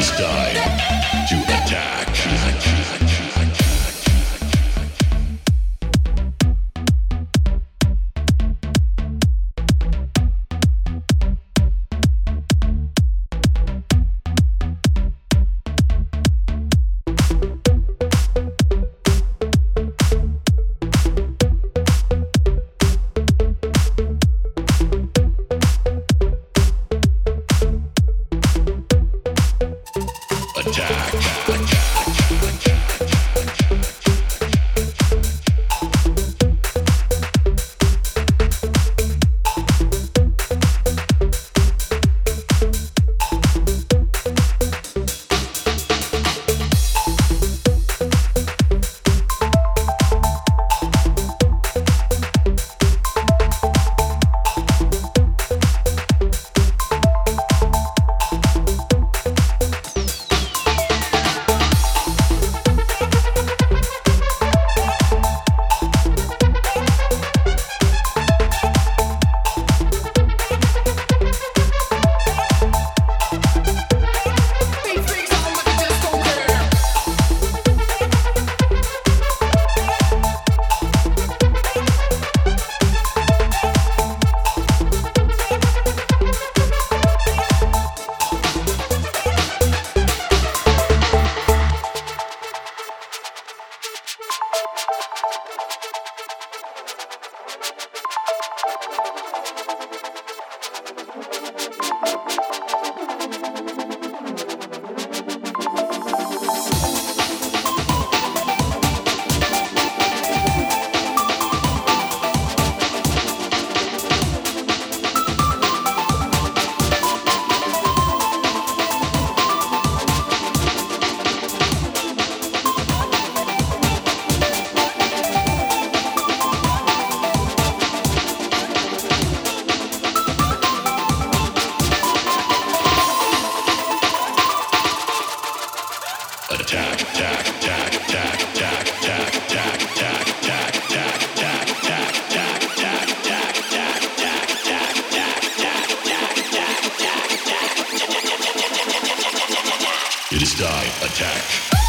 Palestine. It is die attack.